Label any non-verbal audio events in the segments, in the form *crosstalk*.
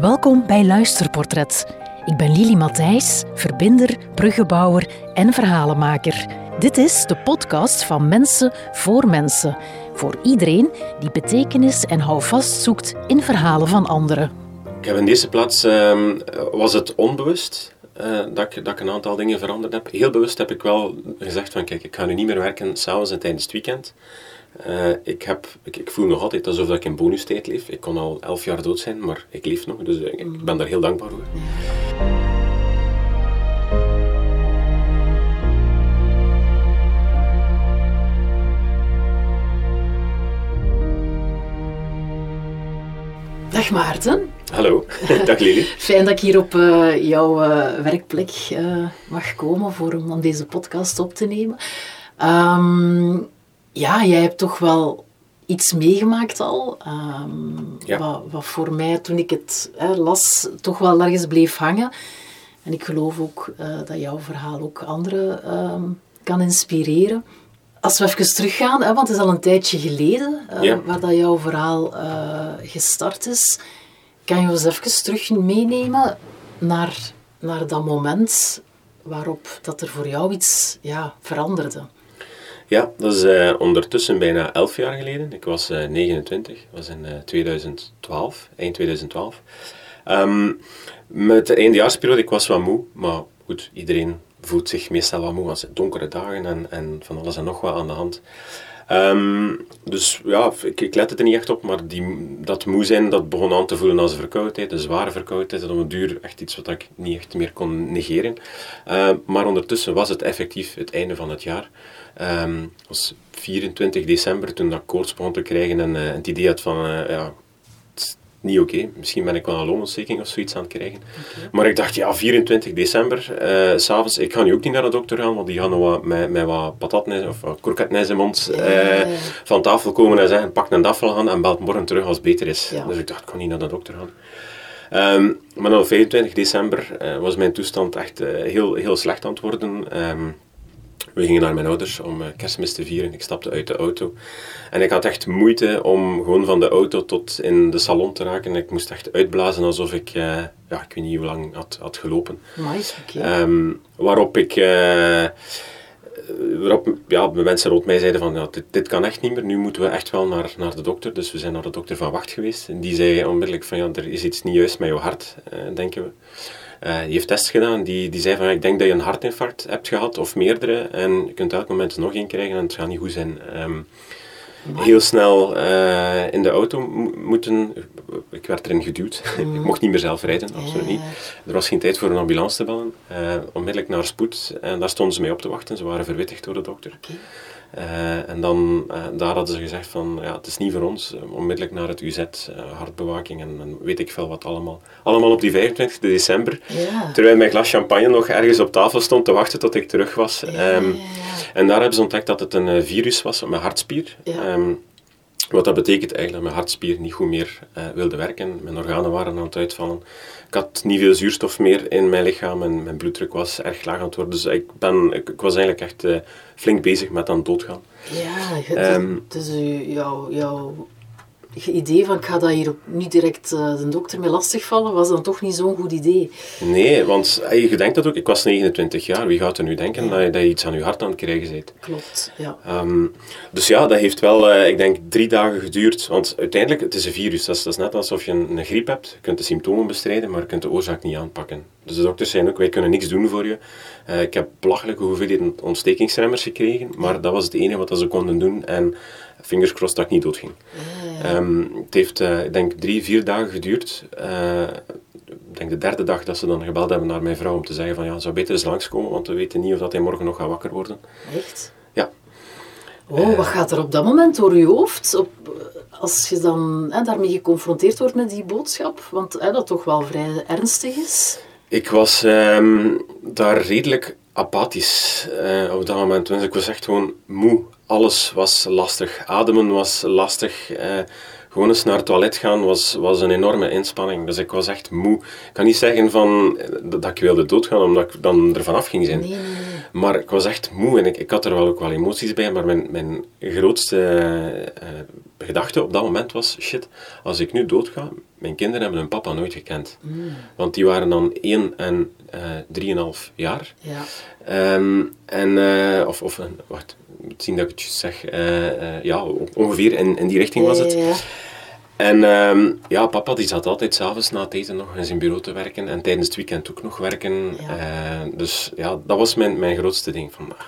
Welkom bij Luisterportret. Ik ben Lili Matthijs, verbinder, bruggenbouwer en verhalenmaker. Dit is de podcast van Mensen voor Mensen. Voor iedereen die betekenis en houvast zoekt in verhalen van anderen. Ik heb in deze plaats, ehm, was het onbewust uh, dat, ik, dat ik een aantal dingen veranderd heb. Heel bewust heb ik wel gezegd van kijk, ik ga nu niet meer werken s'avonds en tijdens het weekend. Uh, ik, heb, ik, ik, voel nog altijd alsof ik in bonustijd leef. Ik kon al elf jaar dood zijn, maar ik leef nog. Dus ik, ik ben daar heel dankbaar voor. Dag Maarten. Hallo, *laughs* dag Lili. Fijn dat ik hier op uh, jouw uh, werkplek mag komen voor, om deze podcast op te nemen. Um, ja, jij hebt toch wel iets meegemaakt al. Um, ja. wat, wat, voor mij, toen ik het hè, las, toch wel ergens bleef hangen. En ik geloof ook dat jouw verhaal ook anderen um, kan inspireren. Als we even teruggaan, hè, want het is al een tijdje geleden uh, ja. waar dat jouw verhaal uh, gestart is. Kan je ons even terug meenemen naar, naar dat moment waarop dat er voor jou iets ja, veranderde? Ja, dat is uh, ondertussen bijna elf jaar geleden. Ik was 29, dat was in 2012, eind 2012. Um, met de eindejaarsperiode, ik was wat moe, maar goed, iedereen voelt zich meestal wat moe als donkere dagen en, en van alles en nog wat aan de hand. Um, dus ja, ik, ik let er niet echt op, maar die, dat moe zijn, dat begon aan te voelen als verkoudheid, een zware verkoudheid. Dat op een duur echt iets wat ik niet echt meer kon negeren. Uh, maar ondertussen was het effectief het einde van het jaar. Um, het was 24 december toen ik koorts begon te krijgen en uh, het idee had van, uh, ja, niet oké. Okay. Misschien ben ik wel een loonontsteking of zoiets aan het krijgen. Okay. Maar ik dacht, ja, 24 december, uh, s'avonds, ik ga nu ook niet naar de dokter gaan, want die gaan nog wat, met, met wat patatnijs of kroketnijs in mond van tafel komen en zeggen, pak een dafel aan en belt morgen terug als het beter is. Dus ik dacht, ik ga niet naar de dokter gaan. Um, maar dan 25 december was mijn toestand echt heel, heel slecht aan het worden. Um, we gingen naar mijn ouders om kerstmis te vieren. Ik stapte uit de auto. En ik had echt moeite om gewoon van de auto tot in de salon te raken. Ik moest echt uitblazen alsof ik, uh, ja, ik weet niet hoe lang had, had gelopen. Nice, okay. um, waarop ik, uh, waarop ja, de mensen rond mij zeiden van, ja, dit, dit, kan echt niet meer. Nu moeten we echt wel naar, naar de dokter. Dus we zijn naar de dokter van Wacht geweest. En die zei onmiddellijk van, ja, er is iets niet juist met jouw hart, denken we. Uh, die heeft tests gedaan, die, die zei van ik denk dat je een hartinfarct hebt gehad of meerdere en je kunt elk moment nog één krijgen en het gaat niet goed zijn. Um, heel snel uh, in de auto moeten. Ik werd erin geduwd. *laughs* Mm. ik mocht niet meer zelf rijden, absoluut niet. Er was geen tijd voor een ambulance te bellen. Uh, onmiddellijk naar spoed. En daar stonden ze mee op te wachten. Ze waren verwittigd door de dokter. Okay. Uh, en dan, uh, daar hadden ze gezegd van, ja, het is niet voor ons. Uh, onmiddellijk naar het UZ, hartbewaking en, en, weet ik veel wat allemaal. Allemaal op die 25 december. Ja. Terwijl mijn glas champagne nog ergens op tafel stond te wachten tot ik terug was. Ja, um, ja, en daar hebben ze ontdekt dat het een virus was op mijn hartspier. Um, wat dat betekent eigenlijk dat mijn hartspier niet goed meer wilde werken. Mijn organen waren aan het uitvallen. Ik had niet veel zuurstof meer in mijn lichaam en mijn bloeddruk was erg laag aan het worden. Dus ik, ben, ik, ik was eigenlijk echt uh, flink bezig met aan het doodgaan. Ja, het, um, dus jouw, jouw idee van ik ga dat hier niet direct uh, de dokter mee lastigvallen, was dan toch niet zo'n goed idee. Nee, want je denkt dat ook. Ik was 29 jaar. Wie gaat er nu denken ja. dat, je, dat je iets aan je hart aan het krijgen bent? Klopt, ja. Um, dus ja, dat heeft wel, uh, ik denk, drie dagen geduurd. Want uiteindelijk, het is een virus. Dat is, dat is net alsof je een, een, griep hebt. Je kunt de symptomen bestrijden, maar je kunt de oorzaak niet aanpakken. Dus de dokters zeiden ook, wij kunnen niks doen voor je. Uh, ik heb belachelijke hoeveelheden ontstekingsremmers gekregen, maar dat was het enige wat ze konden doen. En fingers crossed dat ik niet doodging. Ja. Um, het heeft, uh, ik denk, drie, vier dagen geduurd. Uh, ik denk de derde dag dat ze dan gebeld hebben naar mijn vrouw om te zeggen van ja, zou beter eens langskomen, want we weten niet of dat hij morgen nog gaat wakker worden. Echt? Ja. Oh, wat gaat er op dat moment door je hoofd? Op, als je dan hè, daarmee geconfronteerd wordt met die boodschap, want hè, dat toch wel vrij ernstig is? Ik was um, daar redelijk apathisch uh, op dat moment. Dus ik was echt gewoon moe. Alles was lastig. Ademen was lastig. Uh, gewoon eens naar het toilet gaan was, was een enorme inspanning. Dus ik was echt moe. Ik kan niet zeggen van, dat ik wilde doodgaan omdat ik dan er vanaf ging zijn. Nee, nee, nee. Maar ik was echt moe en ik, ik had er wel ook wel emoties bij. Maar mijn, mijn grootste uh, gedachte op dat moment was, shit, als ik nu doodga, mijn kinderen hebben hun papa nooit gekend. Want die waren dan 1 en uh, 3,5 jaar. Ja. Ehm, en, eh, of, of, wacht, zien dat ik het zeg. Uh, ja, ongeveer in, in die richting was het. Ja, En ehm, ja, papa die zat altijd s'avonds na het eten nog in zijn bureau te werken en tijdens het weekend ook nog werken. Ja. dus ja, dat was mijn, mijn grootste ding van, ah,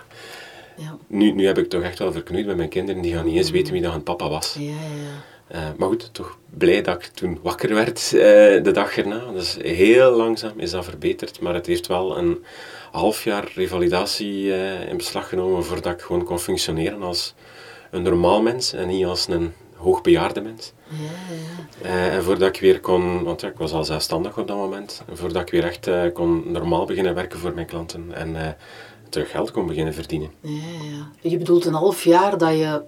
ja. nu, nu heb ik toch echt wel verknoeid met mijn kinderen, die gaan niet eens weten wie dat hun papa was. Ja, ja. Uh, maar goed, toch blij dat ik toen wakker werd uh, de dag erna. Dus heel langzaam is dat verbeterd, maar het heeft wel een half jaar revalidatie uh, in beslag genomen voordat ik gewoon kon functioneren als een normaal mens en niet als een hoogbejaarde mens. Ja, ja. en voordat ik weer kon, want ja, ik was al zelfstandig op dat moment, en voordat ik weer echt kon normaal beginnen werken voor mijn klanten en terug geld kon beginnen verdienen. Ja, ja. Je bedoelt een half jaar dat je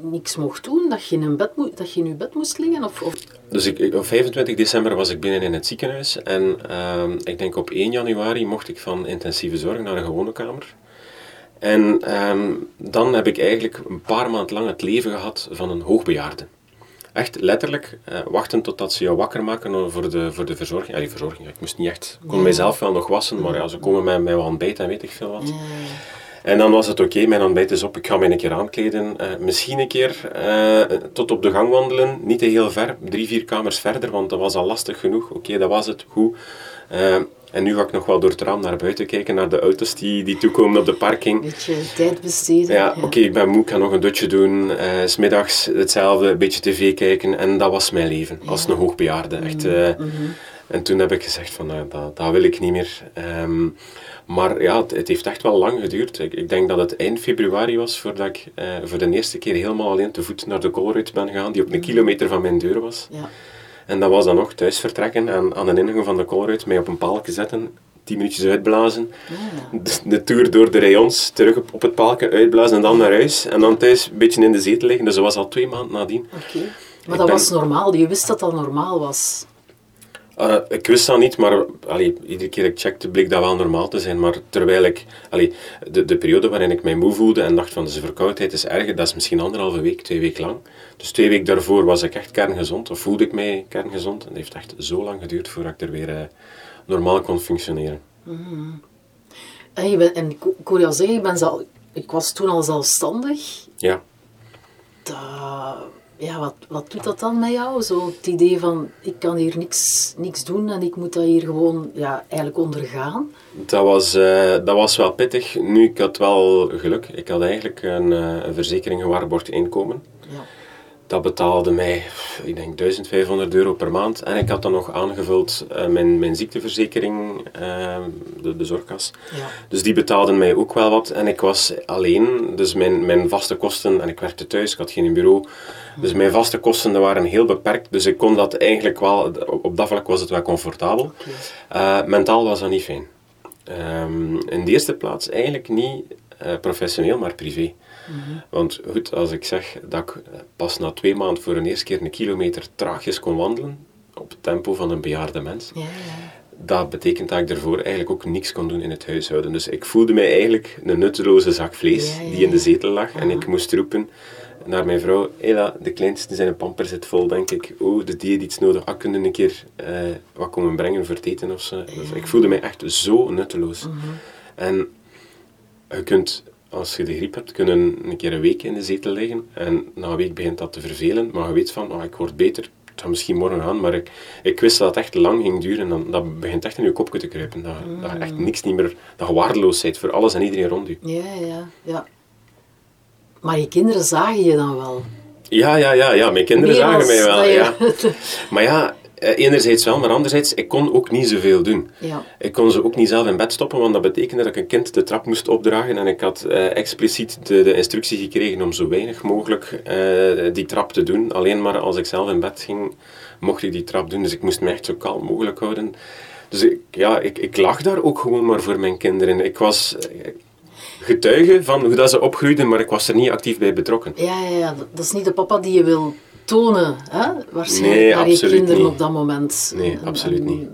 niks mocht doen, dat je in, een bed dat je in je bed moest liggen? Of, of? Dus ik, op 25 december was ik binnen in het ziekenhuis en uh, ik denk op 1 januari mocht ik van intensieve zorg naar een gewone kamer. En um, dan heb ik eigenlijk een paar maanden lang het leven gehad van een hoogbejaarde. Echt letterlijk uh, wachten totdat ze jou wakker maken voor de, voor de verzorging. Ja, die verzorging, ik moest niet echt, ik kon mijzelf wel nog wassen, maar ja, ze komen met, wat ontbijt en weet ik veel wat. En dan was het oké, mijn ontbijt is op, ik ga mij een keer aankleden. Uh, misschien een keer uh, tot op de gang wandelen, niet te heel ver, drie, vier kamers verder, want dat was al lastig genoeg. Oké, dat was het, goed. En nu ga ik nog wel door het raam naar buiten kijken, naar de auto's die, die toekomen op de parking. Beetje tijd besteden. Ja, Ja, oké, ik ben moe, ik ga nog een dutje doen. Uh, smiddags hetzelfde, een beetje tv kijken. En dat was mijn leven, als een hoogbejaarde. Echt, uh, En toen heb ik gezegd van, uh, dat, dat wil ik niet meer. Um, maar ja, het, het, heeft echt wel lang geduurd. Ik, ik, denk dat het eind februari was voordat ik voor de eerste keer helemaal alleen te voet naar de Colruyt ben gegaan, die op een kilometer van mijn deur was. Ja. En dat was dan nog thuis vertrekken en aan de ingang van de Colruyt mij op een paaltje zetten, tien minuutjes uitblazen, Ja. de, de tour door de rayons, terug op, op het paaltje uitblazen en dan naar huis. En dan thuis een beetje in de zetel liggen. Dus dat was al twee maanden nadien. Oké. Maar Ik dat ben- was normaal, je wist dat dat normaal was. Uh, ik wist dat niet, maar allee, iedere keer ik checkte bleek dat wel normaal te zijn. Maar terwijl ik, allee, de, de periode waarin ik mij moe voelde en dacht van deze verkoudheid is erg, dat is misschien anderhalve week, twee weken lang. Dus twee weken daarvoor was ik echt kerngezond, of voelde ik mij kerngezond. En het heeft echt zo lang geduurd voordat ik er weer uh, normaal kon functioneren. En, je en ik, ik hoor jou zeggen, al, ik was toen al zelfstandig. Ja. Dat, ja, wat, wat doet dat dan met jou? Zo het idee van, ik kan hier niks, niks doen en ik moet dat hier gewoon ja, eigenlijk ondergaan. Dat was, uh, dat was wel pittig. Nu, ik had wel geluk. Ik had eigenlijk een, uh, een verzekering gewaarborgd inkomen. Dat betaalde mij, ik denk, 1500 euro per maand. En ik had dan nog aangevuld uh, mijn, mijn ziekteverzekering, de, de zorgkas. Ja. Dus die betaalden mij ook wel wat. En ik was alleen, dus mijn, mijn vaste kosten, en ik werkte thuis, ik had geen bureau. Dus mijn vaste kosten waren heel beperkt. Dus ik kon dat eigenlijk wel, op dat vlak was het wel comfortabel. Okay. mentaal was dat niet fijn. Um, in de eerste plaats eigenlijk niet professioneel, maar privé. Mhm. Mm -hmm. Want goed, als ik zeg dat ik pas na twee maanden voor een eerste keer een kilometer traagjes kon wandelen, op het tempo van een bejaarde mens, ja, ja. dat betekent dat ik daarvoor eigenlijk ook niks kon doen in het huishouden. Dus ik voelde mij eigenlijk een nutteloze zak vlees ja, die in de zetel lag en ik moest roepen naar mijn vrouw, Ela, de kleinste zijn pamper zit vol, denk ik. Oh, de die heeft iets nodig. Ah, kunnen een keer uh, wat komen brengen voor het eten of zo. Dus ik voelde mij echt zo nutteloos. Mhm. En je kunt, als je de griep hebt, kunnen een keer een week in de zetel liggen. En na een week begint dat te vervelen. Maar je weet van, oh, ik word beter. Het gaat misschien morgen gaan. Maar ik, ik wist dat het echt lang ging duren. En dan, dat begint echt in je kopje te kruipen. Dat, Mhm. dat je echt niks niet meer... Dat je waardeloos bent voor alles en iedereen rond je. Ja, ja, ja. Maar je kinderen zagen je dan wel. Ja, ja, ja, ja. mijn kinderen Meer zagen mij wel. Ja. Maar ja, enerzijds wel, maar anderzijds, ik kon ook niet zoveel doen. Ja. Ik kon ze ook niet zelf in bed stoppen, want dat betekende dat ik een kind de trap moest opdragen. En ik had eh, expliciet de, de instructie gekregen om zo weinig mogelijk eh, die trap te doen. Alleen maar als ik zelf in bed ging, mocht ik die trap doen. Dus ik moest me echt zo kalm mogelijk houden. Dus ik, ja, ik, ik lag daar ook gewoon maar voor mijn kinderen. Ik was eh, getuige van hoe dat ze opgroeiden, maar ik was er niet actief bij betrokken. Ja, ja, ja, dat is niet de papa die je wil tonen, hè? waarschijnlijk, Nee, naar je kinderen niet. op dat moment. Nee, Een- absoluut een, niet.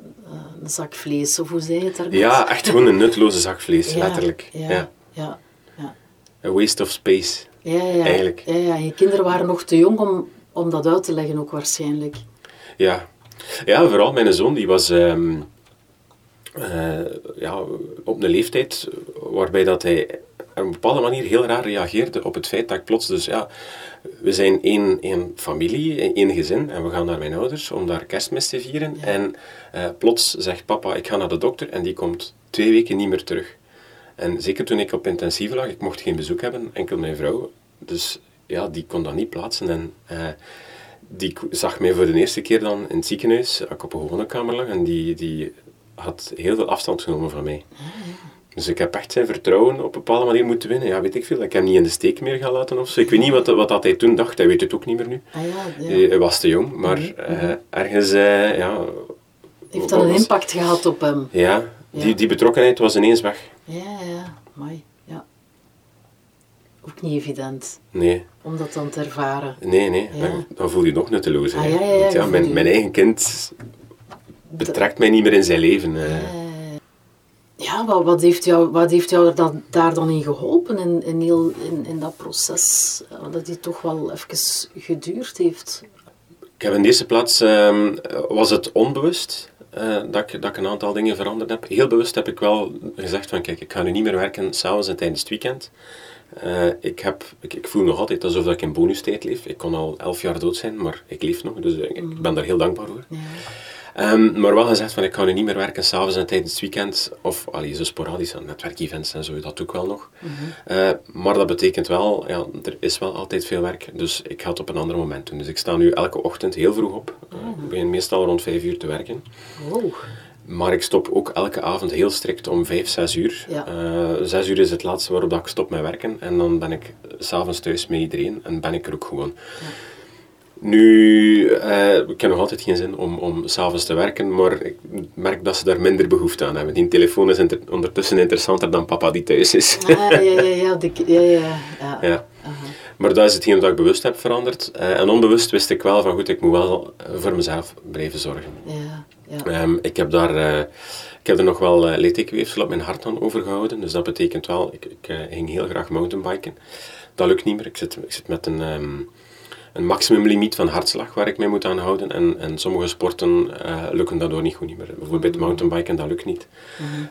Een zak vlees, of hoe zei je het daarnet? Ja, echt gewoon een nutteloze zak vlees, Ja, letterlijk. Ja, Ja. ja. ja. A waste of space. Ja, ja. Eigenlijk. Ja, ja. Je kinderen waren nog te jong om, om dat uit te leggen ook waarschijnlijk. Ja. ja, vooral mijn zoon, die was ehm, eh, ja, op een leeftijd waarbij dat hij op een bepaalde manier heel raar reageerde op het feit dat ik plots dus ja, we zijn één, één familie, één gezin en we gaan naar mijn ouders om daar kerstmis te vieren. En eh, plots zegt papa, ik ga naar de dokter en die komt twee weken niet meer terug. En zeker toen ik op intensief lag, ik mocht geen bezoek hebben, enkel mijn vrouw. Dus ja, die kon dat niet plaatsen. En eh, die zag mij voor de eerste keer dan in het ziekenhuis, ik op een gewone kamer lag, en die, die had heel veel afstand genomen van mij. Dus ik heb echt zijn vertrouwen op een bepaalde manier moeten winnen. Ja, weet ik veel. Ik hem niet in de steek meer ga laten of zo. Ik weet niet wat, wat dat hij toen dacht. Hij weet het ook niet meer nu. Ah, ja, ja. Hij, was te jong. Maar eh, ergens, eh, ja... Heeft dat een was- impact gehad op hem? Ja, die, die betrokkenheid was ineens weg. Ja, ja. Mooi. Ja. Ook niet evident Nee, om dat dan te ervaren. nee, nee. Dan, dan voel je je nog nutteloos. Ah, ja, ja, mijn eigen kind betrekt mij niet meer in zijn leven. eh. Ja, wat, wat heeft jou, wat heeft jou daar dan in geholpen in, in, heel, in, in dat proces? eh, Dat die toch wel even geduurd heeft. Ik heb in de eerste plaats, ehm, was het onbewust eh, dat, ik, dat ik een aantal dingen veranderd heb. Heel bewust heb ik wel gezegd van, kijk, ik ga nu niet meer werken s'avonds en tijdens het weekend. Eh, ik, heb, ik, ik voel nog altijd alsof ik in bonustijd leef. Ik kon al elf jaar dood zijn, maar ik leef nog, dus ik, ik ben daar heel dankbaar voor. Ja. Ehm, maar wel gezegd van, ik ga nu niet meer werken s'avonds en tijdens het weekend. Of allee, zo sporadisch aan netwerkevents en zo, dat doe ik wel nog. Eh, maar dat betekent wel, ja, er is wel altijd veel werk. Dus ik ga het op een ander moment doen. Dus ik sta nu elke ochtend heel vroeg op. Eh, Ik begin meestal rond vijf uur te werken. Wow. Maar ik stop ook elke avond heel strikt om 5, 6 uur. Ja. Eh, 6 uur is het laatste waarop dat ik stop met werken. En dan ben ik s'avonds thuis met iedereen en ben ik er ook gewoon. Nu, eh, ik heb nog altijd geen zin om, om s'avonds te werken, maar ik merk dat ze daar minder behoefte aan hebben. Die telefoon is inter- ondertussen interessanter dan papa die thuis is. Ah, ja, ja, ja, ja, ja, ja. ja. Maar dat is hetgeen dat ik bewust heb veranderd. Eh, en onbewust wist ik wel van goed, ik moet wel voor mezelf blijven zorgen. Ja, ja. Ehm, ik, heb daar, eh, ik heb er nog wel uh, littekenweefsel op mijn hart aan overgehouden. Dus dat betekent wel, ik, ik ging heel graag mountainbiken. Dat lukt niet meer. Ik zit, ik zit met een, ehm, een maximumlimiet van hartslag waar ik mee moet aanhouden. En, en sommige sporten eh, lukken daardoor niet goed niet meer. Bijvoorbeeld mountainbiken, dat lukt niet.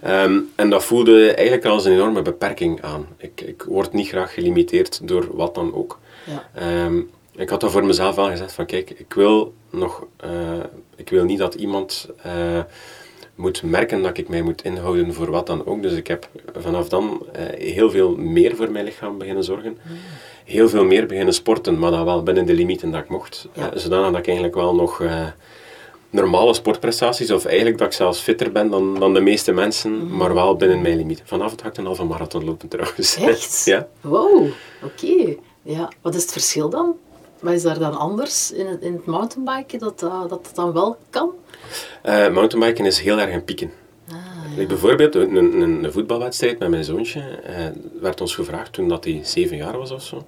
Ehm, en dat voelde eigenlijk als een enorme beperking aan. Ik, ik word niet graag gelimiteerd door wat dan ook. Ja. Ehm, ik had dat voor mezelf wel gezegd van kijk, ik wil nog, eh, ik wil niet dat iemand eh, moet merken dat ik mij moet inhouden voor wat dan ook. Dus ik heb vanaf dan heel veel meer voor mijn lichaam beginnen zorgen. Heel veel meer beginnen sporten, maar dan wel binnen de limieten dat ik mocht. Ja. Eh, zodanig dat ik eigenlijk wel nog eh, normale sportprestaties, of eigenlijk dat ik zelfs fitter ben dan, dan de meeste mensen, maar wel binnen mijn limieten. Vanavond ga ik een halve marathon lopen trouwens. Echt? ja. Wow, oké. Ja, wat is het verschil dan? Wat is daar dan anders in het, in het mountainbiken dat, dat dat het dan wel kan? Eh, mountainbiken is heel erg een pieken. Like bijvoorbeeld een, een, een voetbalwedstrijd met mijn zoontje eh, werd ons gevraagd toen dat hij zeven jaar was of zo.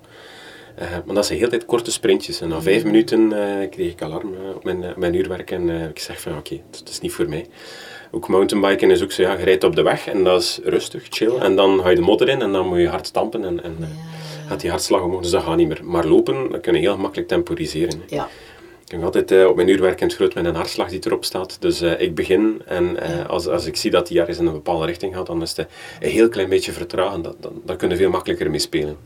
Eh, maar dat zijn heel tijd korte sprintjes. En na vijf minuten eh, kreeg ik alarm eh, op mijn, op mijn uurwerk en eh, ik zeg van oké, het is niet voor mij. Ook mountainbiken is ook zo, ja, je rijdt op de weg en dat is rustig, chill. En dan ga je de modder in en dan moet je hard stampen en, en eh, gaat die hartslag omhoog. Dus dat gaat niet meer. Maar lopen, dat kun je heel makkelijk temporiseren. hè. Ja, Ik heb altijd eh, op mijn uurwerk in het groot met een hartslag die erop staat. Dus eh, ik begin en eh, als, als ik zie dat die ergens in een bepaalde richting gaat, dan is het een heel klein beetje vertragen. Dat, dan, dan kun je veel makkelijker mee spelen.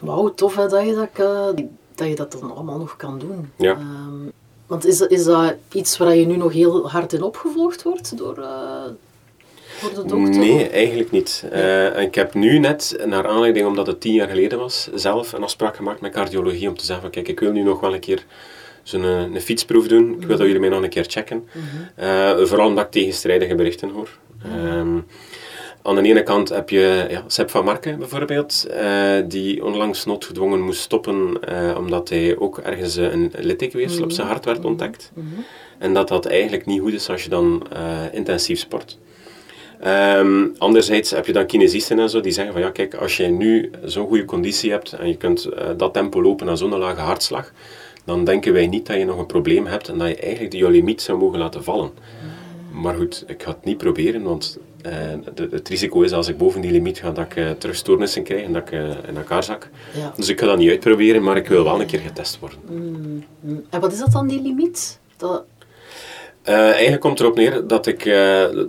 wauw, tof hè, dat, je dat, dat je dat dan allemaal nog kan doen. Ja. Ehm, want is, dat- is dat iets waar je nu nog heel hard in opgevolgd wordt door, door de dokter? Nee, eigenlijk niet. Ik heb nu net, naar aanleiding omdat het tien jaar geleden was, zelf een afspraak gemaakt met cardiologie om te zeggen van kijk, ik wil nu nog wel een keer zo'n eh, een fietsproef doen. Ik wil dat jullie mij nog een keer checken. Eh, vooral omdat ik tegenstrijdige berichten hoor. Ehm, aan de ene kant heb je ja, Sepp van Marken bijvoorbeeld, eh, die onlangs noodgedwongen moest stoppen eh, omdat hij ook ergens een littekenweefsel op zijn hart werd ontdekt. En dat dat eigenlijk niet goed is als je dan intensief sport. Ehm, anderzijds heb je dan kinesisten en zo die zeggen van ja kijk, als je nu zo'n goede conditie hebt en je kunt dat tempo lopen aan zo'n lage hartslag, dan denken wij niet dat je nog een probleem hebt en dat je eigenlijk die jouw limiet zou mogen laten vallen. Maar goed, ik ga het niet proberen, want de, het risico is als ik boven die limiet ga, dat ik uh, terug stoornissen krijg en dat ik in elkaar zak. Ja. Dus ik ga dat niet uitproberen, maar ik wil wel een keer getest worden. Mm, mm. En wat is dat dan, die limiet? Dat... eigenlijk komt erop neer dat ik,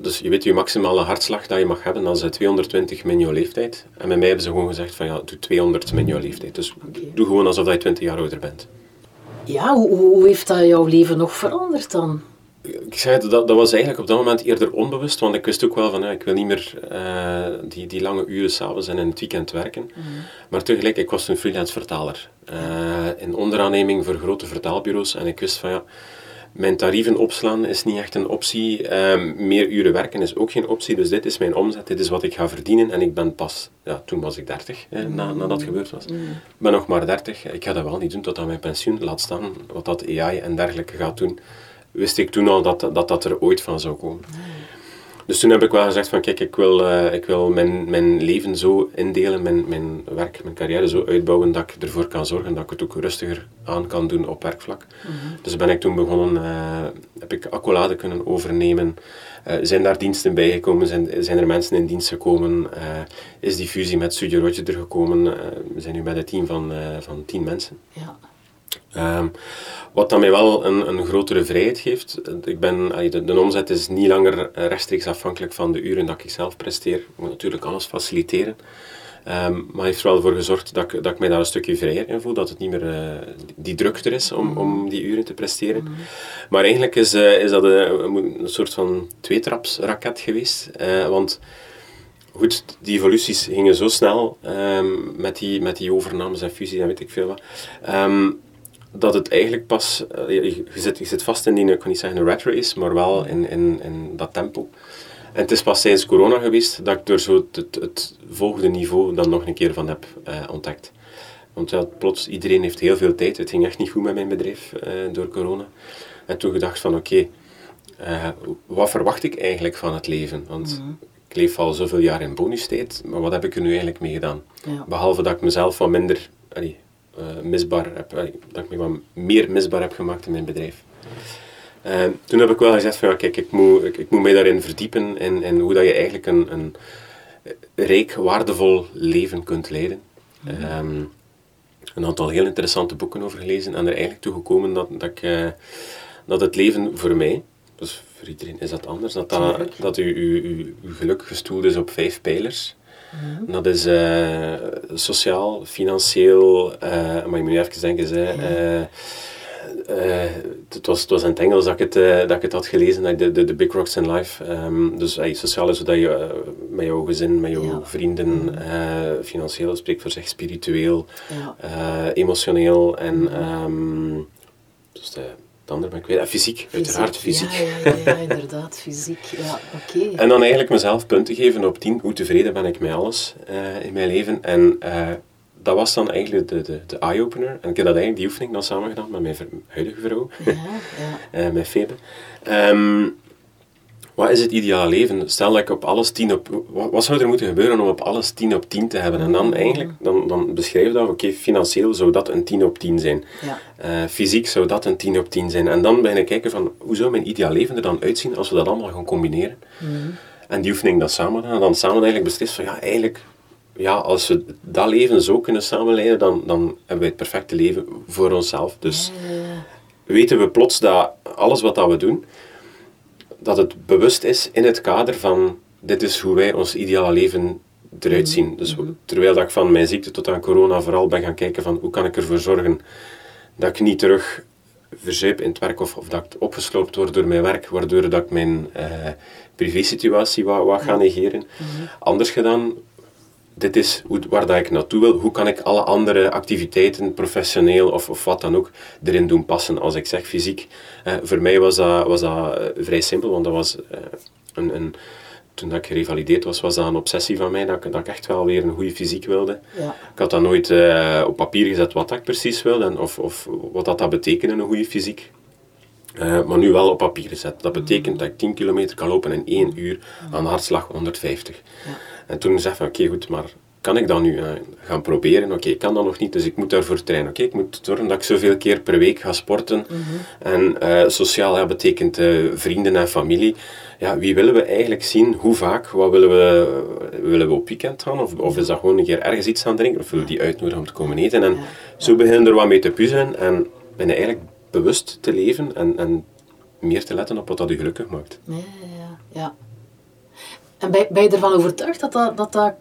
dus je weet je maximale hartslag dat je mag hebben, dat is 220 min jouw leeftijd. En bij mij hebben ze gewoon gezegd van ja, doe 200 min jouw leeftijd. Dus doe gewoon alsof je 20 jaar ouder bent. Ja, hoe, hoe heeft dat jouw leven nog veranderd dan? ik zei het, dat, dat was eigenlijk op dat moment eerder onbewust, want ik wist ook wel van, ja, ik wil niet meer uh, die, die lange uren s'avonds en in het weekend werken. Mhm. Maar tegelijk, ik was een freelance vertaler. Uh, in onderaanneming voor grote vertaalbureaus. En ik wist van, ja, mijn tarieven opslaan is niet echt een optie. Uh, meer uren werken is ook geen optie. Dus dit is mijn omzet, dit is wat ik ga verdienen. En ik ben pas, ja, toen was ik 30, hè, na, nadat dat gebeurd was. Ik ben nog maar 30. Ik ga dat wel niet doen tot aan mijn pensioen. Laat staan wat dat AI en dergelijke gaat doen wist ik toen al dat dat, dat er ooit van zou komen. Dus toen heb ik wel gezegd van kijk, ik wil, uh, ik wil mijn, mijn leven zo indelen, mijn, mijn werk, mijn carrière zo uitbouwen dat ik ervoor kan zorgen dat ik het ook rustiger aan kan doen op werkvlak. Mhm. Dus ben ik toen begonnen, uh, heb ik accolade kunnen overnemen. Uh, zijn daar diensten bijgekomen? Zijn, zijn er mensen in dienst gekomen? is die fusie met Studio Roger er gekomen? we zijn nu met een team van, van tien mensen. Ja. Um, wat dan mij wel een, een grotere vrijheid geeft. Ik ben, de, de omzet is niet langer rechtstreeks afhankelijk van de uren dat ik zelf presteer. Ik moet natuurlijk alles faciliteren. Um, maar heeft er wel voor gezorgd dat ik, dat ik mij daar een stukje vrijer in voel. Dat het niet meer uh, die druk er is om, om die uren te presteren. Mhm. Maar eigenlijk is, uh, is dat een, een, soort van tweetrapsraket geweest. Uh, want goed, die evoluties gingen zo snel um, met, die, met die overnames en fusies en weet ik veel wat. Um, dat het eigenlijk pas, uh, je, zit, je zit vast in die, ik kan niet zeggen een rat race, maar wel in, in, in dat tempo. En het is pas tijdens corona geweest dat ik er zo het, het, volgende niveau dan nog een keer van heb uh, ontdekt. Want ja, plots, iedereen heeft heel veel tijd. Het ging echt niet goed met mijn bedrijf uh, door corona. En toen gedacht van oké, okay, wat verwacht ik eigenlijk van het leven? Want -hmm. ik leef al zoveel jaar in bonustijd, maar wat heb ik er nu eigenlijk mee gedaan? Ja. Behalve dat ik mezelf wat minder, allee, misbaar heb, uh, dat ik me wat meer misbaar heb gemaakt in mijn bedrijf. Uh, toen heb ik wel gezegd van ja, kijk, ik moet, ik, ik moet mij daarin verdiepen en, en hoe dat je eigenlijk een, een rijk, waardevol leven kunt leiden. Mm -hmm. een aantal heel interessante boeken over gelezen en er eigenlijk toe gekomen dat, dat, ik, uh, dat het leven voor mij, dus voor iedereen is dat anders, dat, dat, dat u, u, u, uw geluk gestoeld is op vijf pijlers. Mhm. Dat is uh, sociaal, financieel, uh, maar je moet even denken, ze, uh, het, was, het was in het Engels dat ik het, dat ik het had gelezen, de, de, de Big Rocks in Life. Um, dus sociaal is dat je met jouw gezin, met jouw vrienden, financieel spreekt voor zich, spiritueel, ja. emotioneel en um, dus de, het andere ben ik weer. fysiek, uiteraard fysiek. Ja, ja, ja, *laughs* inderdaad, fysiek. Ja, oké. En dan eigenlijk mezelf punten geven op 10. Hoe tevreden ben ik met alles uh, in mijn leven. En uh, dat was dan eigenlijk de, de, de eye-opener. En ik heb dat eigenlijk, die oefening dan samen gedaan met mijn huidige vrouw, ja, ja. uh, *laughs* met Febe. Um, wat is het ideale leven? Stel dat ik op alles 10 op... Wat, zou er moeten gebeuren om op alles 10 op 10 te hebben? En dan eigenlijk, dan, dan beschrijf dat, oké, financieel zou dat een 10 op 10 zijn. Ja. Uh, fysiek zou dat een 10 op 10 zijn. En dan ben ik kijken van, hoe zou mijn ideaal leven er dan uitzien als we dat allemaal gaan combineren? Mm. En die oefening dan samen gaan. En dan samen eigenlijk beslissen van, ja, eigenlijk... Ja, als we dat leven zo kunnen samenleiden, dan, dan hebben we het perfecte leven voor onszelf. Dus weten we plots dat alles wat dat we doen dat het bewust is in het kader van dit is hoe wij ons ideale leven eruit zien. Mhm. Dus terwijl dat ik van mijn ziekte tot aan corona vooral ben gaan kijken van hoe kan ik ervoor zorgen dat ik niet terug verzuip in het werk of, of dat ik opgesloopt word door mijn werk, waardoor dat ik mijn uh, privésituatie wat, wat ga negeren. Mhm. Anders gedaan, dit is hoe, waar dat ik naartoe wil. Hoe kan ik alle andere activiteiten, professioneel of, of wat dan ook, erin doen passen? Als ik zeg fysiek, eh, voor mij was dat, was dat eh, vrij simpel, want dat was eh, een, een, toen dat ik gerevalideerd was, was dat een obsessie van mij, dat ik, dat ik echt wel weer een goede fysiek wilde. Ja. Ik had dat nooit uh, op papier gezet wat ik precies wilde, en of, of wat dat, dat betekende, een goede fysiek. Uh, maar nu wel op papier gezet. Dat betekent dat ik 10 kilometer kan lopen in 1 uur aan hartslag 150. Ja. En toen zei ik van oké goed, maar kan ik dat nu eh, gaan proberen? Oké, ik kan dat nog niet, dus ik moet daarvoor trainen. Oké, ik moet zorgen dat ik zoveel keer per week ga sporten. En eh, sociaal ja, betekent eh, vrienden en familie. Ja, wie willen we eigenlijk zien? Hoe vaak? Wat willen we? Willen we op weekend gaan? Of, of is dat gewoon een keer ergens iets gaan drinken? Of willen we die uitnodigen om te komen eten? En zo beginnen er wat mee te puzzelen en ben je eigenlijk bewust te leven en, en meer te letten op wat dat je gelukkig maakt. Ja, ja, ja. En ben, ben je ervan overtuigd dat dat, dat, dat,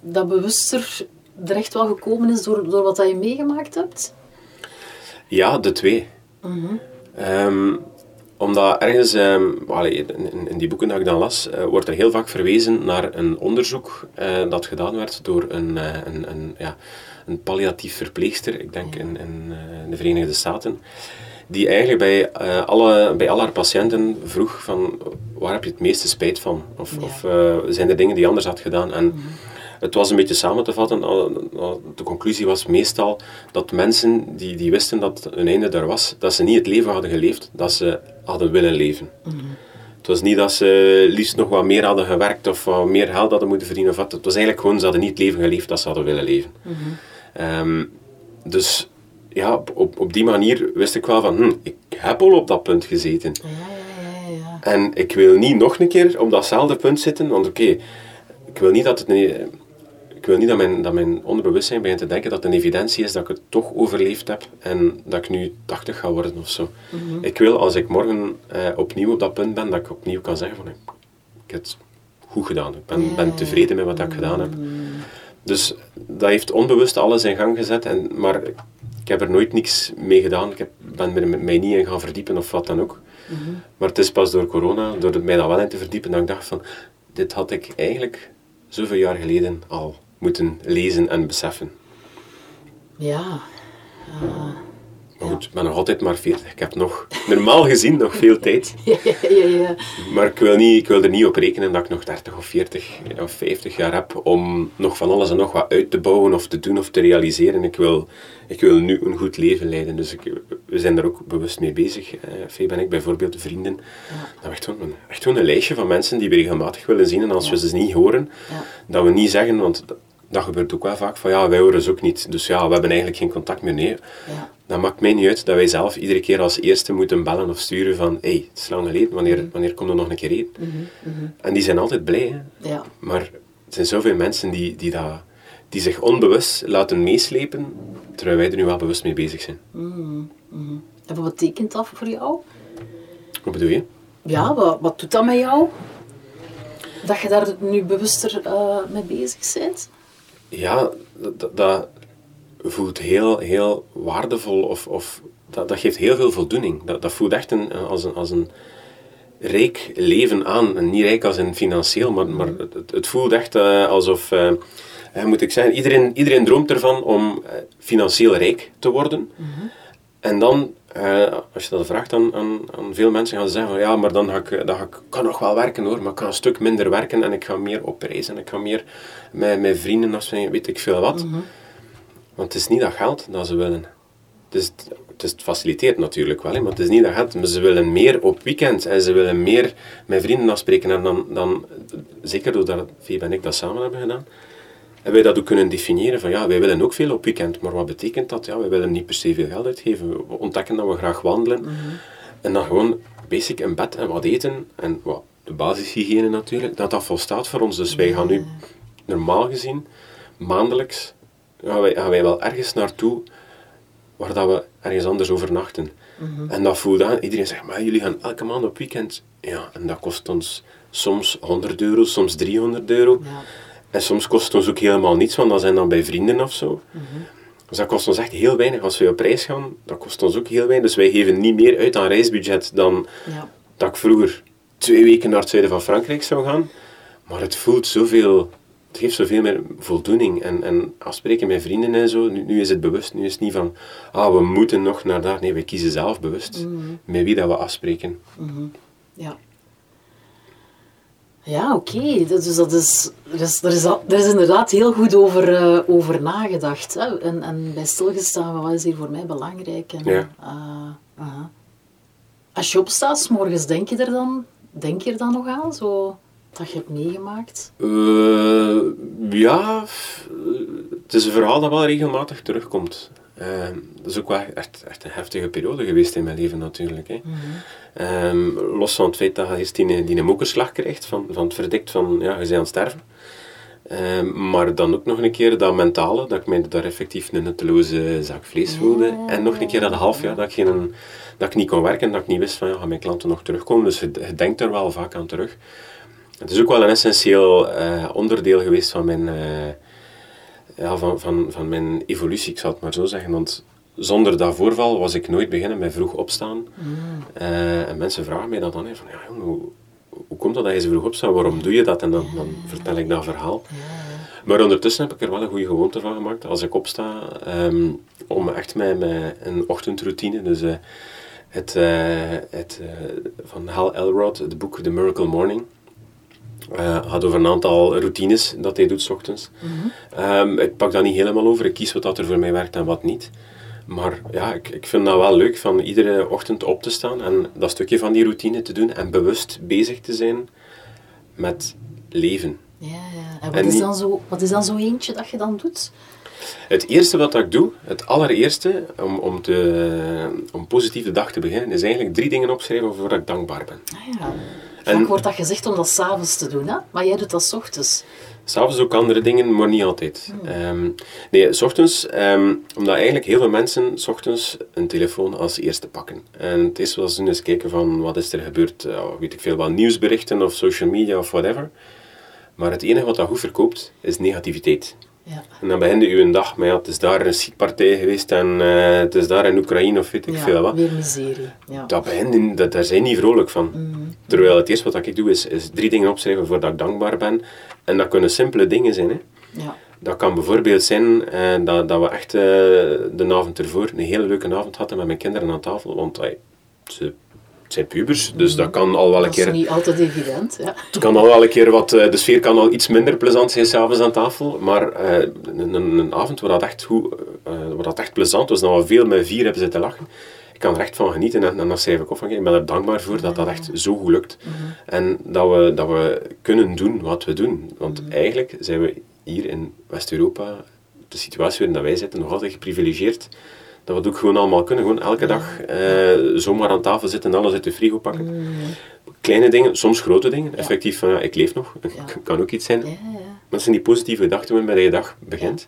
dat bewuster er echt wel gekomen is door, door wat dat je meegemaakt hebt? Ja, de twee. Ehm, omdat ergens, ehm, in, in die boeken dat ik dan las, eh, wordt er heel vaak verwezen naar een onderzoek eh, dat gedaan werd door een, eh, een, een, ja, een palliatief verpleegster, ik denk in, in, in de Verenigde Staten, die eigenlijk bij, eh, alle, bij al haar patiënten vroeg van waar heb je het meeste spijt van? Of, Ja. of eh, zijn er dingen die je anders had gedaan? En het was een beetje samen te vatten. De conclusie was meestal dat mensen die, die wisten dat hun einde er was, dat ze niet het leven hadden geleefd dat ze hadden willen leven. Het was niet dat ze liefst nog wat meer hadden gewerkt of wat meer geld hadden moeten verdienen. Of wat. Het was eigenlijk gewoon, ze hadden niet het leven geleefd dat ze hadden willen leven. Ehm, dus ja, op, op, die manier wist ik wel van, hm, ik heb al op dat punt gezeten. Ja, ja, ja, ja. En ik wil niet nog een keer op datzelfde punt zitten, want oké, ik wil niet dat het een, ik wil niet dat mijn, dat mijn onderbewustzijn begint te denken dat het een evidentie is dat ik het toch overleefd heb en dat ik nu 80 ga worden of zo. Ik wil als ik morgen eh, opnieuw op dat punt ben, dat ik opnieuw kan zeggen van ik heb het goed gedaan. Ik ben, ben tevreden met wat ik gedaan heb. Dus dat heeft onbewust alles in gang gezet, en, maar heb er nooit niks mee gedaan. Ik heb, ben er met mij niet in gaan verdiepen of wat dan ook. Maar het is pas door corona, door mij dat wel in te verdiepen, dat ik dacht van, dit had ik eigenlijk zoveel jaar geleden al moeten lezen en beseffen. Ja. Maar goed, ik ben nog altijd maar 40. Ik heb nog, normaal gezien, nog veel *laughs* tijd. Ja, ja, ja, ja. Maar ik wil, niet, ik wil er niet op rekenen dat ik nog 30 of 40 of 50 jaar heb om nog van alles en nog wat uit te bouwen of te doen of te realiseren. Ik wil, ik wil nu een goed leven leiden. Dus ik, we zijn daar ook bewust mee bezig. Eh, Febe en ik, bijvoorbeeld, vrienden. Dat we echt gewoon, een, echt gewoon een lijstje van mensen die we regelmatig willen zien. En als we ze niet horen, Ja. dat we niet zeggen, want dat, gebeurt ook wel vaak, van ja, wij horen ze ook niet. Dus ja, we hebben eigenlijk geen contact meer. Nee, Ja. dat maakt mij niet uit dat wij zelf iedere keer als eerste moeten bellen of sturen van hé, hey, het is lang geleden, wanneer, wanneer komt er nog een keer eten? En die zijn altijd blij, hè. Ja. maar er zijn zoveel mensen die, die, dat, die zich onbewust laten meeslepen, terwijl wij er nu wel bewust mee bezig zijn. En wat betekent dat voor jou? Wat bedoel je? Ja, wat, wat doet dat met jou? Dat je daar nu bewuster eh, mee bezig bent? Ja, dat, dat voelt heel, heel waardevol of, of dat, dat geeft heel veel voldoening. Dat, dat voelt echt een, als, een, als een rijk leven aan. En niet rijk als in financieel, maar, maar het, het- het voelt echt eh, alsof, eh, moet ik zeggen, iedereen, iedereen droomt ervan om eh, financieel rijk te worden. En dan, eh, als je dat vraagt aan, aan, aan veel mensen, gaan ze zeggen van ja, maar dan ga ik, eh, dan ga ik, kan nog wel werken hoor, maar ik ga een stuk minder werken en ik ga meer op reis en ik ga meer met, met vrienden afspreken, weet ik veel wat. Want het is niet dat geld dat ze willen. Het, is, het, is, het faciliteert natuurlijk wel, hè, maar het is niet dat geld. Maar ze willen meer op weekend en ze willen meer met vrienden afspreken. En dan, dan zeker doordat Febe en ik dat samen hebben gedaan, hebben wij dat ook kunnen definiëren van ja, wij willen ook veel op weekend. Maar wat betekent dat? Ja, wij willen niet per se veel geld uitgeven. We ontdekken dat we graag wandelen. En dan gewoon basic een bed en wat eten en wat, de basishygiëne natuurlijk, dat dat volstaat voor ons. Dus wij gaan nu normaal gezien, maandelijks, gaan wij, gaan wij wel ergens naartoe waar dat we ergens anders overnachten. En dat voelt aan, iedereen zegt, maar jullie gaan elke maand op weekend. Ja, en dat kost ons soms 100 euro, soms 300 euro. Ja. En soms kost het ons ook helemaal niets, want dat zijn dan bij vrienden of zo. Dus dat kost ons echt heel weinig. Als we op reis gaan, dat kost ons ook heel weinig. Dus wij geven niet meer uit aan reisbudget dan Ja. dat ik vroeger twee weken naar het zuiden van Frankrijk zou gaan. Maar het voelt zoveel, het geeft zoveel meer voldoening. En, en afspreken met vrienden en zo, nu, nu is het bewust. Nu is het niet van, ah, we moeten nog naar daar. Nee, wij kiezen zelf bewust met wie dat we afspreken. Ja. Ja, oké. Dus dat is, er, is, er, is, er is inderdaad heel goed over, eh, over nagedacht. Hè? En, en bij stilgestaan wat is hier voor mij belangrijk. En, Ja. eh. Als je opstaat, 's morgens denk je er dan, denk je er dan nog aan? Zo, dat je hebt meegemaakt? Uh, ja, het is een verhaal dat wel regelmatig terugkomt. Uh, dat is ook wel echt, echt een heftige periode geweest in mijn leven natuurlijk. Hè. Mhm. um, los van het feit dat je eerst die, die een mokerslag krijgt, van, van het verdikt van ja, je bent aan het sterven. Um, maar dan ook nog een keer dat mentale, dat ik mij daar effectief een nutteloze zak vlees voelde. En nog een keer dat half jaar dat ik, geen, dat ik niet kon werken, dat ik niet wist van ja, gaan mijn klanten nog terugkomen. Dus je, je denkt er wel vaak aan terug. Het is ook wel een essentieel uh, onderdeel geweest van mijn, uh, ja, van, van, van mijn evolutie, ik zal het maar zo zeggen. Want zonder dat voorval was ik nooit beginnen met vroeg opstaan. Mm. Uh, en mensen vragen mij dat dan, van ja, hoe, hoe komt dat dat je zo vroeg opstaat? Waarom doe je dat? En dan, dan vertel ik dat verhaal. Maar ondertussen heb ik er wel een goede gewoonte van gemaakt. Als ik opsta, um, om echt met, met een ochtendroutine, dus het, het van Hal Elrod, het boek The Miracle Morning, uh, gaat over een aantal routines dat hij doet s ochtends. Mm ik pak dat niet helemaal over, ik kies wat er voor mij werkt en wat niet. Maar ja, ik, ik vind dat wel leuk van iedere ochtend op te staan en dat stukje van die routine te doen en bewust bezig te zijn met leven. Ja, ja. En wat, is, dan zo, wat is dan zo eentje dat je dan doet? Het eerste wat ik doe, het allereerste, om, om, te, om positieve dag te beginnen, is eigenlijk drie dingen opschrijven waarvoor ik dankbaar ben. Ah, ja. Vaak wordt dat gezegd om dat s'avonds te doen, hè? maar jij doet dat s ochtends. S'avonds ook andere dingen, maar niet altijd. Hmm. Um, nee, s ochtends, um, omdat eigenlijk heel veel mensen s ochtends een telefoon als eerste pakken. En het is wel eens doen is kijken van wat is er gebeurd, uh, weet ik veel, wat nieuwsberichten of social media of whatever. Maar het enige wat dat goed verkoopt, is negativiteit. Ja. En dan begint u een dag, maar ja, het is daar een schietpartij geweest en uh, het is daar in Oekraïne of weet ik ja, veel wat. weer miserie. Ja. Dat begint, dat, daar zijn niet vrolijk van. Mm. Terwijl het eerste wat ik doe, is, is drie dingen opschrijven voordat ik dankbaar ben. En dat kunnen simpele dingen zijn. Hè. Ja. Dat kan bijvoorbeeld zijn uh, dat, dat we echt uh, de avond ervoor een hele leuke avond hadden met mijn kinderen aan tafel. Want ze het zijn pubers, dus dat kan al wel een keer... Dat is niet altijd evident, ja. Het kan al wel een keer wat... De sfeer kan al iets minder plezant zijn s'avonds aan tafel, maar uh, een, een, avond waar dat echt goed... Uh, waar dat echt plezant was, dan we veel met vier hebben zitten lachen. Ik kan er echt van genieten en, en dan schrijf ik op van, ik ben er dankbaar voor dat dat echt zo goed lukt. Mm -hmm. En dat we, dat we kunnen doen wat we doen. Want mm -hmm. eigenlijk zijn we hier in West-Europa, de situatie waarin wij zitten, nog altijd geprivilegeerd dat we het ook gewoon allemaal kunnen. Gewoon elke dag uh, zomaar aan tafel zitten en alles uit de frigo pakken. Mm. Kleine dingen, soms grote dingen. Effectief van, ja, ik leef nog. kan ook iets zijn. Dat zijn die positieve gedachten waarmee je dag begint.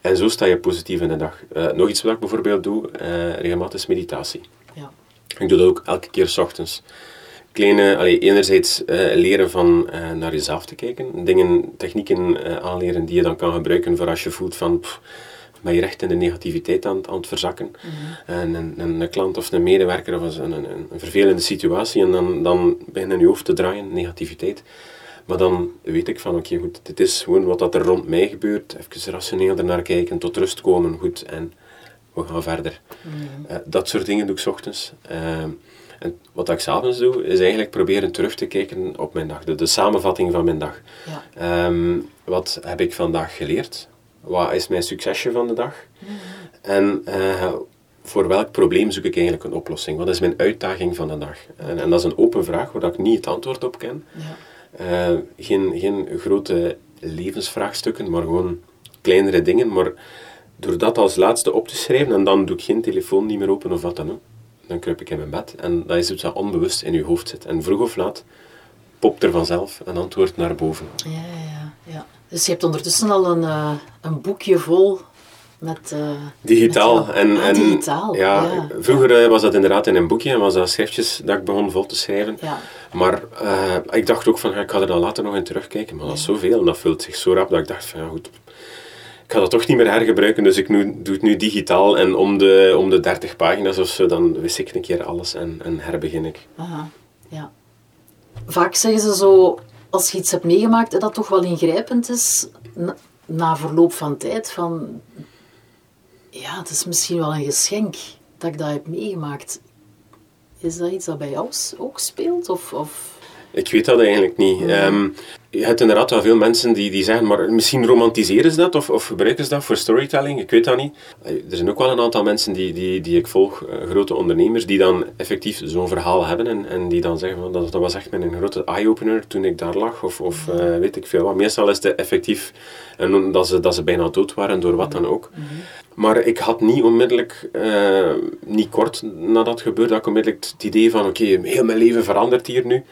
En zo sta je positief in de dag. Uh, nog iets wat ik bijvoorbeeld doe, uh, regelmatig is meditatie. Ja. Ik doe dat ook elke keer s ochtends. Kleine, allee, enerzijds uh, leren van naar jezelf te kijken. Dingen, technieken aanleren die je dan kan gebruiken voor als je voelt van... Pff, ben je recht in de negativiteit aan, aan het verzakken. En een, klant of een medewerker of een, een, een vervelende situatie en dan, dan begin je je hoofd te draaien, negativiteit. Maar dan weet ik van, oké, goed, dit is gewoon wat dat er rond mij gebeurt. Even rationeel ernaar kijken, tot rust komen, goed, en we gaan verder. Mhm. Uh, dat soort dingen doe ik s ochtends. Uh, en wat ik s'avonds doe, is eigenlijk proberen terug te kijken op mijn dag. De, de samenvatting van mijn dag. Ja. Um, wat heb ik vandaag geleerd? Wat is mijn succesje van de dag? En uh, voor welk probleem zoek ik eigenlijk een oplossing? Wat is mijn uitdaging van de dag? En, en dat is een open vraag waar ik niet het antwoord op ken. Ja. Uh, geen, geen grote levensvraagstukken, maar gewoon kleinere dingen. Maar door dat als laatste op te schrijven, en dan doe ik geen telefoon niet meer open of wat dan ook, dan kruip ik in mijn bed. En dat is iets dat onbewust in je hoofd zit. En vroeg of laat popt er vanzelf een antwoord naar boven. Ja, ja, ja. Dus je hebt ondertussen al een, uh, een boekje vol met... Uh, digitaal. Met en, ah, en, digitaal, ja, ja. Vroeger uh, was dat inderdaad in een boekje en was dat schriftjes dat ik begon vol te schrijven. Ja. Maar ik dacht ook van, ik ga er dan later nog in terugkijken. Maar dat is zoveel en dat vult zich zo rap dat ik dacht van, ja goed... Ik ga dat toch niet meer hergebruiken, dus ik nu, doe het nu digitaal. En om de, om de 30 pagina's of zo, dan wist ik een keer alles en, en herbegin ik. Aha, ja. Vaak zeggen ze zo, als je iets hebt meegemaakt, dat dat toch wel ingrijpend is na, na, verloop van tijd. Van, ja, het is misschien wel een geschenk dat ik dat heb meegemaakt. Is dat iets dat bij jou ook speelt? Of, of? Ik weet dat eigenlijk niet. Um, je hebt inderdaad wel veel mensen die, die zeggen, maar misschien romantiseren ze dat of, of gebruiken ze dat voor storytelling, ik weet dat niet. Eh, Er zijn ook wel een aantal mensen die, die, die ik volg, eh, grote ondernemers, die dan effectief zo'n verhaal hebben en, en die dan zeggen, van, dat, dat was echt mijn grote eye-opener toen ik daar lag, of, of eh, weet ik veel wat. Meestal is het effectief en dat, ze, dat ze bijna dood waren door wat dan ook. Maar ik had niet onmiddellijk, eh, niet kort nadat gebeurde, dat ik onmiddellijk het idee van, oké, heel mijn leven verandert hier nu.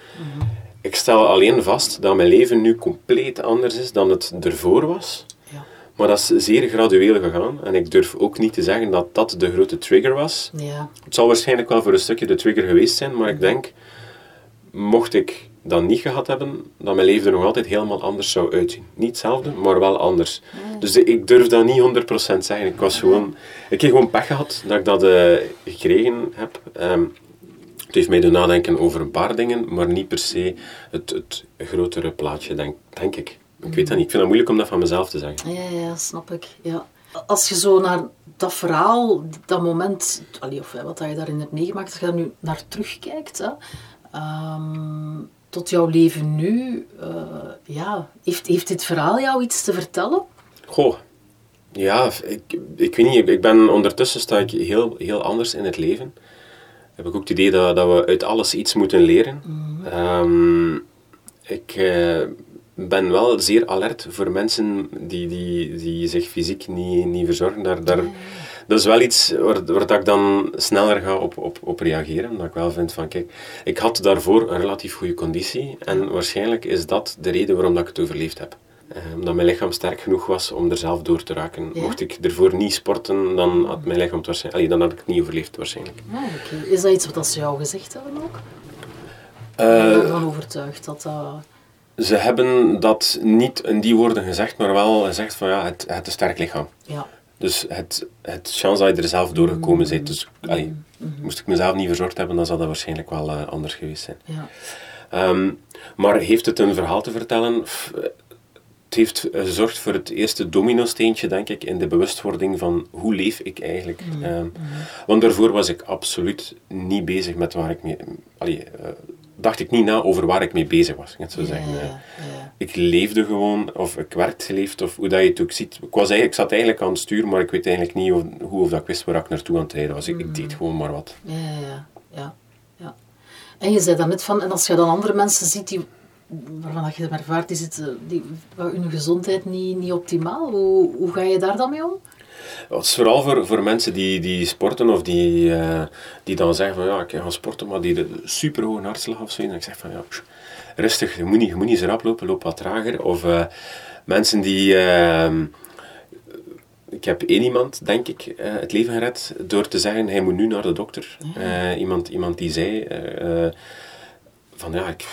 Ik stel alleen vast dat mijn leven nu compleet anders is dan het ervoor was. Ja. Maar dat is zeer gradueel gegaan. En ik durf ook niet te zeggen dat dat de grote trigger was. Ja. Het zal waarschijnlijk wel voor een stukje de trigger geweest zijn, maar ik denk, mocht ik dat niet gehad hebben, dat mijn leven er nog altijd helemaal anders zou uitzien. Niet hetzelfde, maar wel anders. Dus ik durf dat niet 100% zeggen. Ik was gewoon... Ik heb gewoon pech gehad dat ik dat eh, gekregen heb. Ehm, het heeft mij doen nadenken over een paar dingen, maar niet per se het, het grotere plaatje, denk, denk ik. Ik weet dat niet. Ik vind het moeilijk om dat van mezelf te zeggen. Ja, ja, snap ik. Ja. Als je zo naar dat verhaal, dat moment, allee, of wat je daarin hebt meegemaakt, als je daar nu naar terugkijkt, hè, ehm, tot jouw leven nu, eh, ja, heeft, heeft dit verhaal jou iets te vertellen? Goh, ja, ik, ik weet niet. Ik- Ik ben ondertussen sta ik heel, heel anders in het leven. Heb ik ook het idee dat, dat we uit alles iets moeten leren. Ehm, ik eh, ben wel zeer alert voor mensen die, die, die zich fysiek niet, niet verzorgen. Daar, daar, dat is wel iets waar, waar dat ik dan sneller ga op, op, op reageren. Dat ik wel vind van, kijk, ik had daarvoor een relatief goede conditie. En waarschijnlijk is dat de reden waarom dat ik het overleefd heb. Omdat mijn lichaam sterk genoeg was om er zelf door te raken. Ja. Mocht ik ervoor niet sporten, dan had mijn lichaam het waarschijnlijk... allee, dan had ik het niet overleefd waarschijnlijk. Ah. Is dat iets wat ze jou gezegd hebben ook? Eh, ben je ervan overtuigd dat dat... Ze hebben dat niet in die woorden gezegd, maar wel gezegd van ja, het, het een sterk lichaam. Ja. Dus het, het chance dat je er zelf doorgekomen bent. Dus allee, moest ik mezelf niet verzorgd hebben, dan zou dat waarschijnlijk wel eh, anders geweest zijn. Ja. Ehm, maar heeft het een verhaal te vertellen? Pff, Het heeft eh, gezorgd voor het eerste domino-steentje, denk ik, in de bewustwording van hoe leef ik eigenlijk. Ehm, want daarvoor was ik absoluut niet bezig met waar ik mee... Allee, eh, dacht ik niet na over waar ik mee bezig was, ik het zo zeggen. eh. Ik leefde gewoon, of ik werd geleefd, of hoe dat je het ook ziet. Ik, was eigenlijk, ik zat eigenlijk aan het stuur, maar ik weet eigenlijk niet of, hoe of dat ik wist waar ik naartoe aan het rijden was. Ik, ik deed gewoon maar wat. Ja, ja, ja, ja, ja. En je zei dan net van, en als je dan andere mensen ziet die, waarvan dat je ervaart, die zitten, die, waar hun gezondheid niet, niet optimaal, hoe, hoe ga je daar dan mee om? Het is vooral voor, voor mensen die, die sporten of die, eh, die dan zeggen van ja, ik ga sporten, maar die de super hoge hartslag of zo. En ik zeg van ja, pff, rustig, je moet niet, je moet niet zo rap lopen, loop wat trager. Of eh, mensen die... ehm, ik heb één iemand, denk ik, eh, het leven gered door te zeggen, hij moet nu naar de dokter. Eh, iemand, iemand die zei eh, eh, van ja, ik,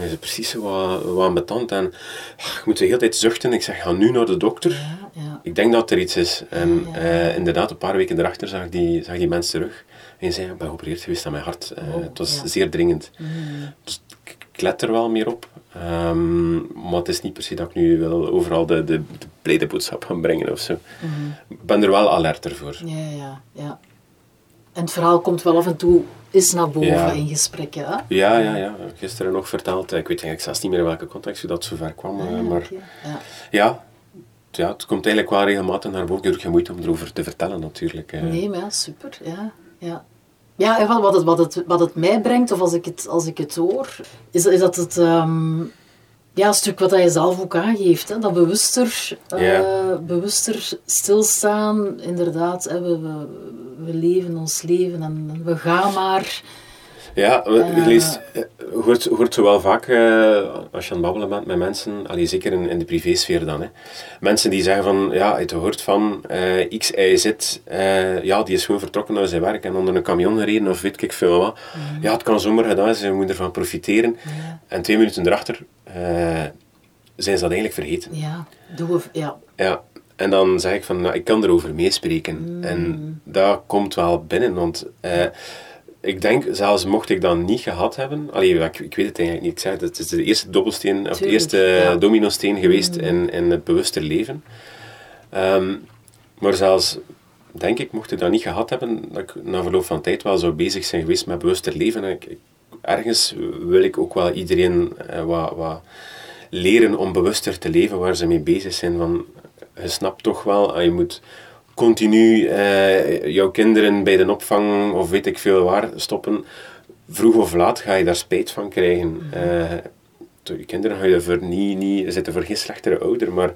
ik zo precies wat, wat ambetant en ah, ik moet de hele tijd zuchten. Ik zeg, ga nu naar de dokter. Ja, ja. Ik denk dat er iets is. En Ja. eh, inderdaad, een paar weken erachter zag die, zag die mens terug. En zei, ik ben geopereerd geweest aan mijn hart. Eh, Oh, het was zeer dringend. Mm. Dus ik, let er wel meer op. Ehm, maar het is niet per se dat ik nu wel overal de, de, de blijde boodschap ga brengen of zo. Ik ben er wel alerter voor. Ja, ja, ja. En het verhaal komt wel af en toe eens naar boven Ja. in gesprekken, hè? Ja, ja, ja. Gisteren nog verteld. eh, Ik weet eigenlijk zelfs niet meer in welke context dat zover kwam. eh, Ah, maar oké. Ja. ja, ja, het komt eigenlijk wel regelmatig naar boven. Ik heb er geen moeite om erover te vertellen natuurlijk. eh. Nee, maar ja, super. Ja, ja. Ja, en wat het, wat, het, wat het mij brengt, of als ik het, als ik het hoor, is, is dat het ehm, ja, een stuk wat je zelf ook aangeeft. Hè? Dat bewuster, eh, bewuster stilstaan, inderdaad. Hè? We, we, we leven ons leven en, en we gaan maar. Ja, je Eh. leest, eh, hoort, hoort zo wel vaak eh, als je aan het babbelen bent met mensen, allee, zeker in, in de privésfeer dan. Hè. Mensen die zeggen van, ja, het hoort van eh, X, Y, Z, ja, die is gewoon vertrokken naar zijn werk en onder een camion gereden of weet ik veel wat. Ja, het kan zomaar gedaan zijn, je moet ervan profiteren. Ja, En twee minuten erachter zijn ze dat eigenlijk vergeten. ja, doen we, ja. Ja, en dan zeg ik van, nou, ik kan erover meespreken. En dat komt wel binnen, want ik denk, zelfs mocht ik dat niet gehad hebben, allee, ik, ik weet het eigenlijk niet, ik zei het, is de eerste dobbelsteen, of de eerste ja. dominosteen geweest in, in het bewuster leven. Ehm, maar zelfs, denk ik, mocht ik dat niet gehad hebben, dat ik na verloop van tijd wel zou bezig zijn geweest met bewuster leven. En ik, ik- ergens wil ik ook wel iedereen eh, wat, wat leren om bewuster te leven waar ze mee bezig zijn. Van, je snapt toch wel, ah, je moet continu eh, jouw kinderen bij de opvang of weet ik veel waar stoppen. Vroeg of laat ga je daar spijt van krijgen. Uh, je kinderen ga je ervoor niet, niet, zitten voor geen slechtere ouder, maar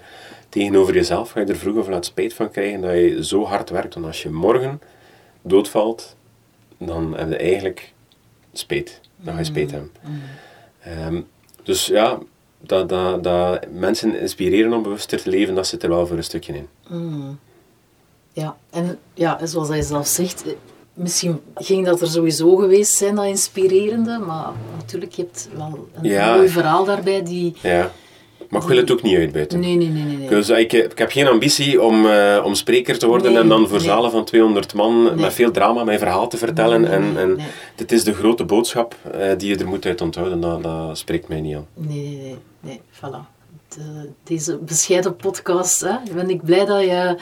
tegenover jezelf ga je er vroeg of laat spijt van krijgen dat je zo hard werkt. Want als je morgen doodvalt, dan heb je eigenlijk spijt. Dan ga je spijt hebben. Ehm, dus ja, dat, dat, dat mensen inspireren om bewuster te leven, dat zit er wel voor een stukje in. Mm. Ja, en ja, zoals hij zelf zegt, eh, misschien ging dat er sowieso geweest zijn, dat inspirerende, maar natuurlijk, je hebt wel een mooi verhaal daarbij die... Ja. Maar ik wil het ook niet uitbuiten. Nee, nee, nee. nee, Dus ik, ik heb geen ambitie om, uh, om spreker te worden en dan voor zalen van 200 man met veel drama mijn verhaal te vertellen. en, en dit is de grote boodschap uh, die je er moet uit onthouden. Dat, dat spreekt mij niet aan. Nee, nee, nee. nee. Voilà. De, deze bescheiden podcast, hè, ben ik blij dat je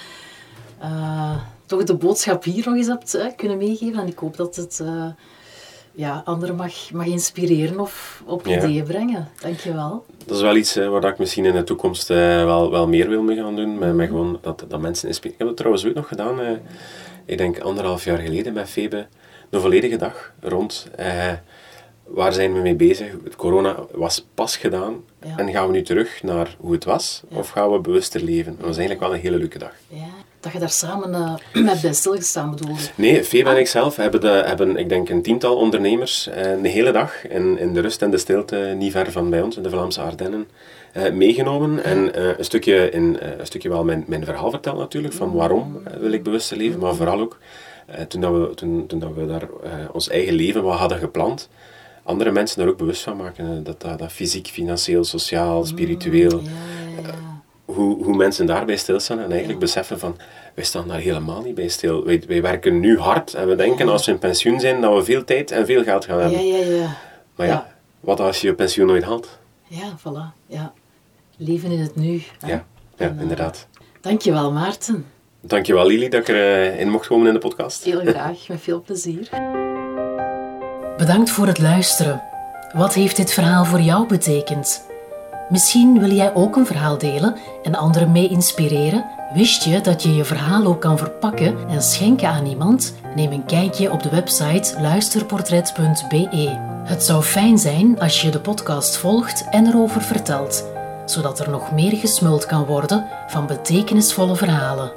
uh, toch de boodschap hier nog eens hebt kunnen meegeven. En ik hoop dat het ja, anderen mag, mag inspireren of op ideeën brengen. Dankjewel. Dat is wel iets hè, waar ik misschien in de toekomst wel, wel meer wil mee gaan doen. Met, met gewoon dat, dat mensen inspireren. Ik heb het trouwens ook nog gedaan, ik denk anderhalf jaar geleden met Febe. Een volledige dag rond. Waar zijn we mee bezig? Het corona was pas gedaan. En gaan we nu terug naar hoe het was? Of gaan we bewuster leven? Dat was eigenlijk wel een hele leuke dag. Ja dat je daar samen uh, *clears throat* met bij stilgestaan bedoel Nee, Febe en ik zelf hebben, de, hebben, ik denk, een tiental ondernemers uh, een hele dag in, in de rust en de stilte, niet ver van bij ons, in de Vlaamse Ardennen, uh, meegenomen. En een, stukje in, een stukje wel mijn, mijn verhaal vertellen natuurlijk, van waarom wil ik bewust leven, maar vooral ook toen, dat we, toen, toen dat we daar ons eigen leven wat hadden gepland, andere mensen daar ook bewust van maken. Dat, dat, dat fysiek, financieel, sociaal, mm, spiritueel... Ja, ja hoe, hoe mensen daarbij stilstaan en eigenlijk beseffen van, wij staan daar helemaal niet bij stil. Wij, wij werken nu hard en we denken als we in pensioen zijn dat we veel tijd en veel geld gaan hebben. Ja, ja, ja. Maar ja, wat als je je pensioen nooit haalt? Ja, voilà. Ja. Leven in het nu. Ja, ja en, inderdaad. Uh, dankjewel Maarten. Dankjewel Lili dat ik erin uh, mocht komen in de podcast. Heel graag, met veel plezier. Bedankt voor het luisteren. Wat heeft dit verhaal voor jou betekend? Misschien wil jij ook een verhaal delen en anderen mee inspireren? Wist je dat je je verhaal ook kan verpakken en schenken aan iemand? Neem een kijkje op de website luisterportret.be. Het zou fijn zijn als je de podcast volgt en erover vertelt, zodat er nog meer gesmuld kan worden van betekenisvolle verhalen.